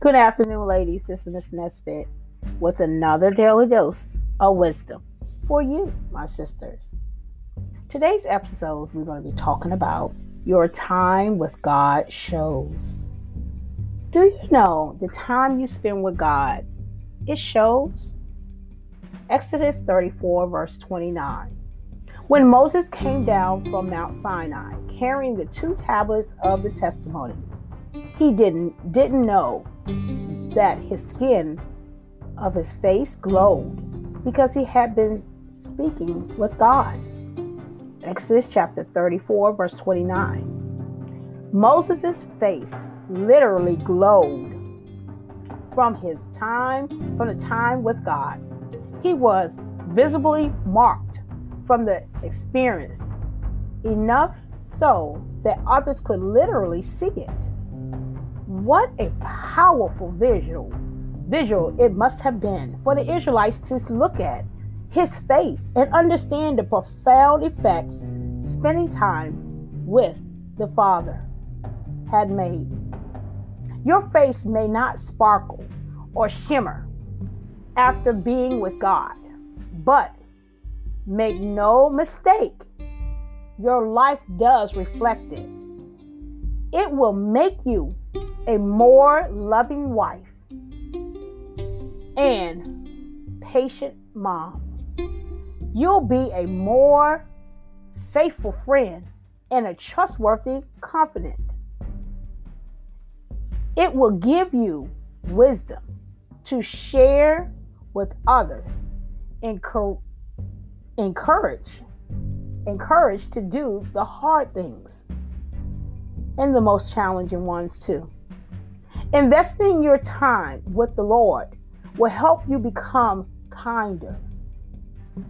Good afternoon, ladies. This is Miss Nesbitt with another daily dose of wisdom for you, my sisters. Today's episodes, we're going to be talking about your time with God shows. Do you know the time you spend with God, it shows? Exodus 34, verse 29. When Moses came down from Mount Sinai carrying the two tablets of the testimony, he didn't didn't know that his skin of his face glowed because he had been speaking with God. Exodus chapter 34, verse 29. Moses' face literally glowed from his time, from the time with God. He was visibly marked from the experience, enough so that others could literally see it. What a powerful visual visual it must have been for the Israelites to look at his face and understand the profound effects spending time with the Father had made. Your face may not sparkle or shimmer after being with God, but make no mistake, your life does reflect it. It will make you a more loving wife and patient mom. You'll be a more faithful friend and a trustworthy confidant. It will give you wisdom to share with others, encourage, encourage, to do the hard things and the most challenging ones too. Investing your time with the Lord will help you become kinder,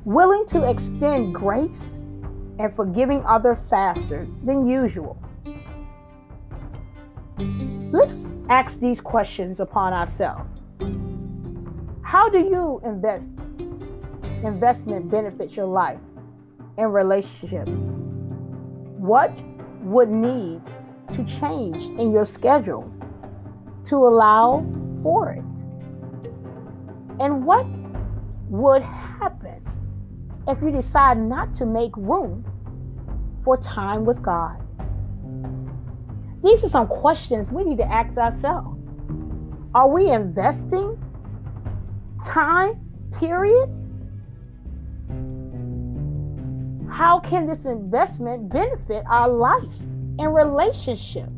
willing to extend grace, and forgiving others faster than usual. Let's ask these questions upon ourselves. How do you invest investment benefits your life and relationships? What would need to change in your schedule to allow for it? And what would happen if you decide not to make room for time with God? These are some questions we need to ask ourselves. Are we investing time, period? How can this investment benefit our life and relationship?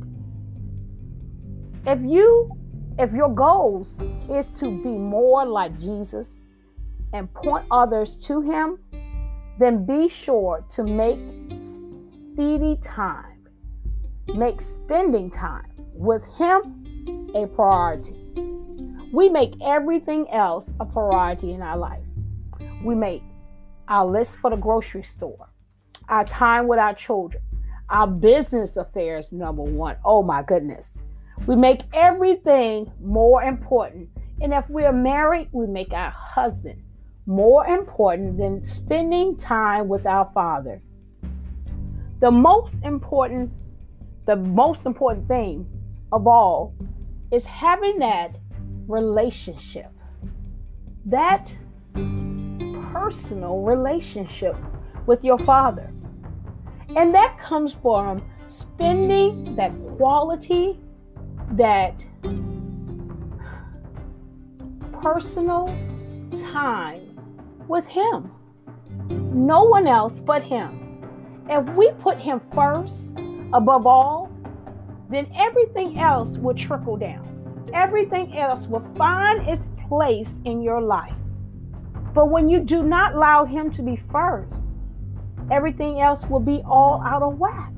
If you if your goals is to be more like Jesus and point others to him, then be sure to make speedy time, make spending time with him a priority. We make everything else a priority in our life. We make our list for the grocery store, our time with our children, our business affairs number one. Oh my goodness. We make everything more important. And if we're married, we make our husband more important than spending time with our father. The most important, the most important thing of all is having that relationship, that personal relationship with your father. And that comes from spending that quality that personal time with Him. No one else but Him. If we put Him first above all, then everything else will trickle down. Everything else will find its place in your life. But when you do not allow Him to be first, everything else will be all out of whack.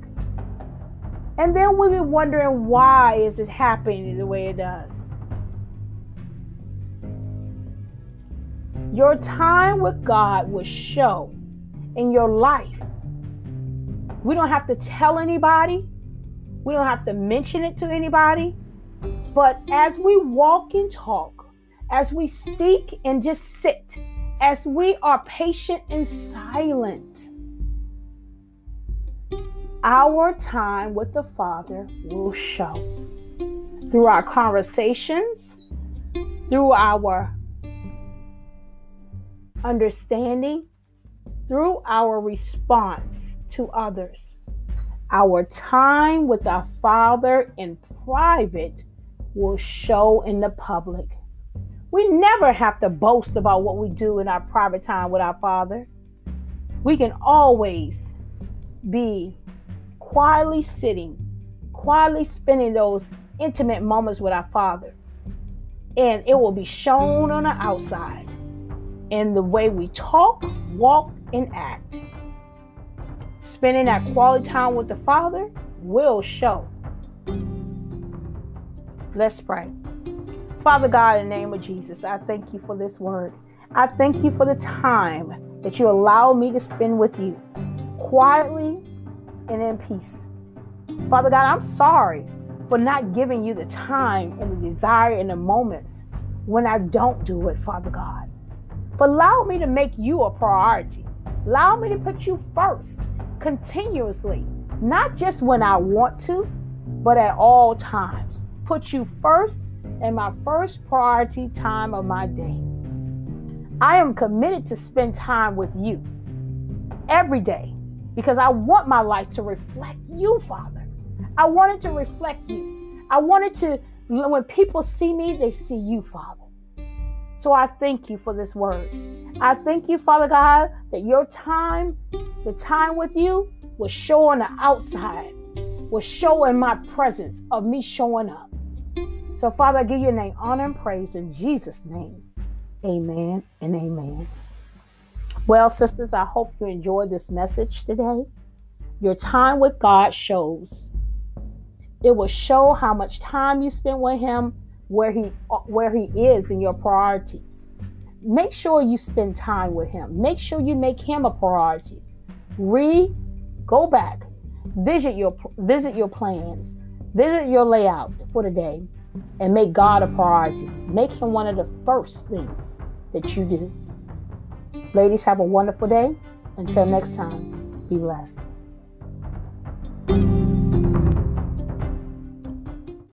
And then we'll be wondering why is it happening the way it does. Your time with God will show in your life. We don't have to tell anybody. We don't have to mention it to anybody. But as we walk and talk, as we speak and just sit, as we are patient and silent, our time with the Father will show. through our conversations, through our understanding, through our response to others. Our time with our Father in private will show in the public. We never have to boast about what we do in our private time with our Father. We can always be quietly sitting, quietly spending those intimate moments with our Father. And it will be shown on the outside in the way we talk, walk, and act. Spending that quality time with the Father will show. Let's pray. Father God, in the name of Jesus, I thank you for this word. I thank you for the time that you allow me to spend with you quietly and in peace. Father God, I'm sorry for not giving you the time and the desire and the moments when I don't do it, Father God. But allow me to make you a priority. Allow me to put you first continuously, not just when I want to, but at all times. Put you first in my first priority time of my day. I am committed to spend time with you every day because I want my life to reflect you, Father. I want it to reflect you. I want it to, when people see me, they see you, Father. So I thank you for this word. I thank you, Father God, that your time, the time with you, will show on the outside, will show in my presence of me showing up. So, Father, I give your name honor and praise in Jesus' name. Amen and amen. Well, sisters, I hope you enjoyed this message today. Your time with God shows. It will show how much time you spend with Him where he where he is in your priorities. Make sure you spend time with him. Make sure you make him a priority. Re go back. Visit your visit your plans. Visit your layout for the day and make God a priority. Make him one of the first things that you do. Ladies, have a wonderful day. Until next mm-hmm. time, be blessed.